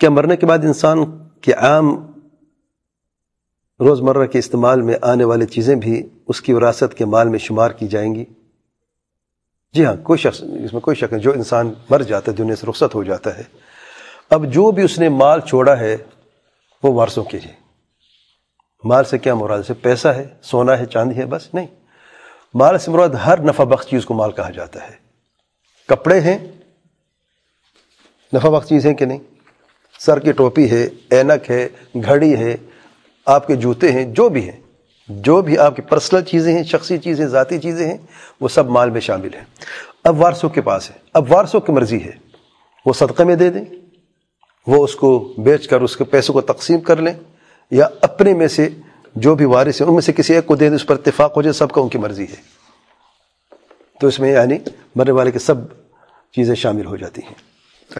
کیا مرنے کے بعد انسان کے عام روزمرہ کے استعمال میں آنے والی چیزیں بھی اس کی وراثت کے مال میں شمار کی جائیں گی۔ جی ہاں کوئی شخص، اس میں کوئی شک نہیں، جو انسان مر جاتا ہے، دنیا سے رخصت ہو جاتا ہے۔ اب جو بھی اس نے مال چھوڑا ہے، وہ وارثوں کے لیے۔ مال سے کیا مراد؟ سے پیسہ ہے، سونا ہے، چاندی ہے، بس نہیں۔ مال سے مراد ہر نفع بخش چیز کو مال کہا جاتا ہے۔ کپڑے ہیں، نفع بخش چیز ہیں کہ نہیں؟ सर की टोपी है, ऐनक है, घड़ी है, आपके जूते हैं, जो भी हैं, जो भी आपकी पर्सनल चीज़ें हैं, शख्सी चीज़ें, ज़ाती चीज़ें हैं, वो सब माल में शामिल हैं। अब वारसों के पास है। अब वारसों की मर्ज़ी है। वो सदक़े में दे दें। वो उसको बेच कर उसके पैसों को तकसीम कर लें, या अपने में से जो भी वारिस हैं, उनमें से किसी एक को दे दें, उस पर इतफाक़ हो जाए, सबका उनकी मर्ज़ी है। तो इसमें यानी मरने वाले के सब चीज़ें शामिल हो जाती हैं।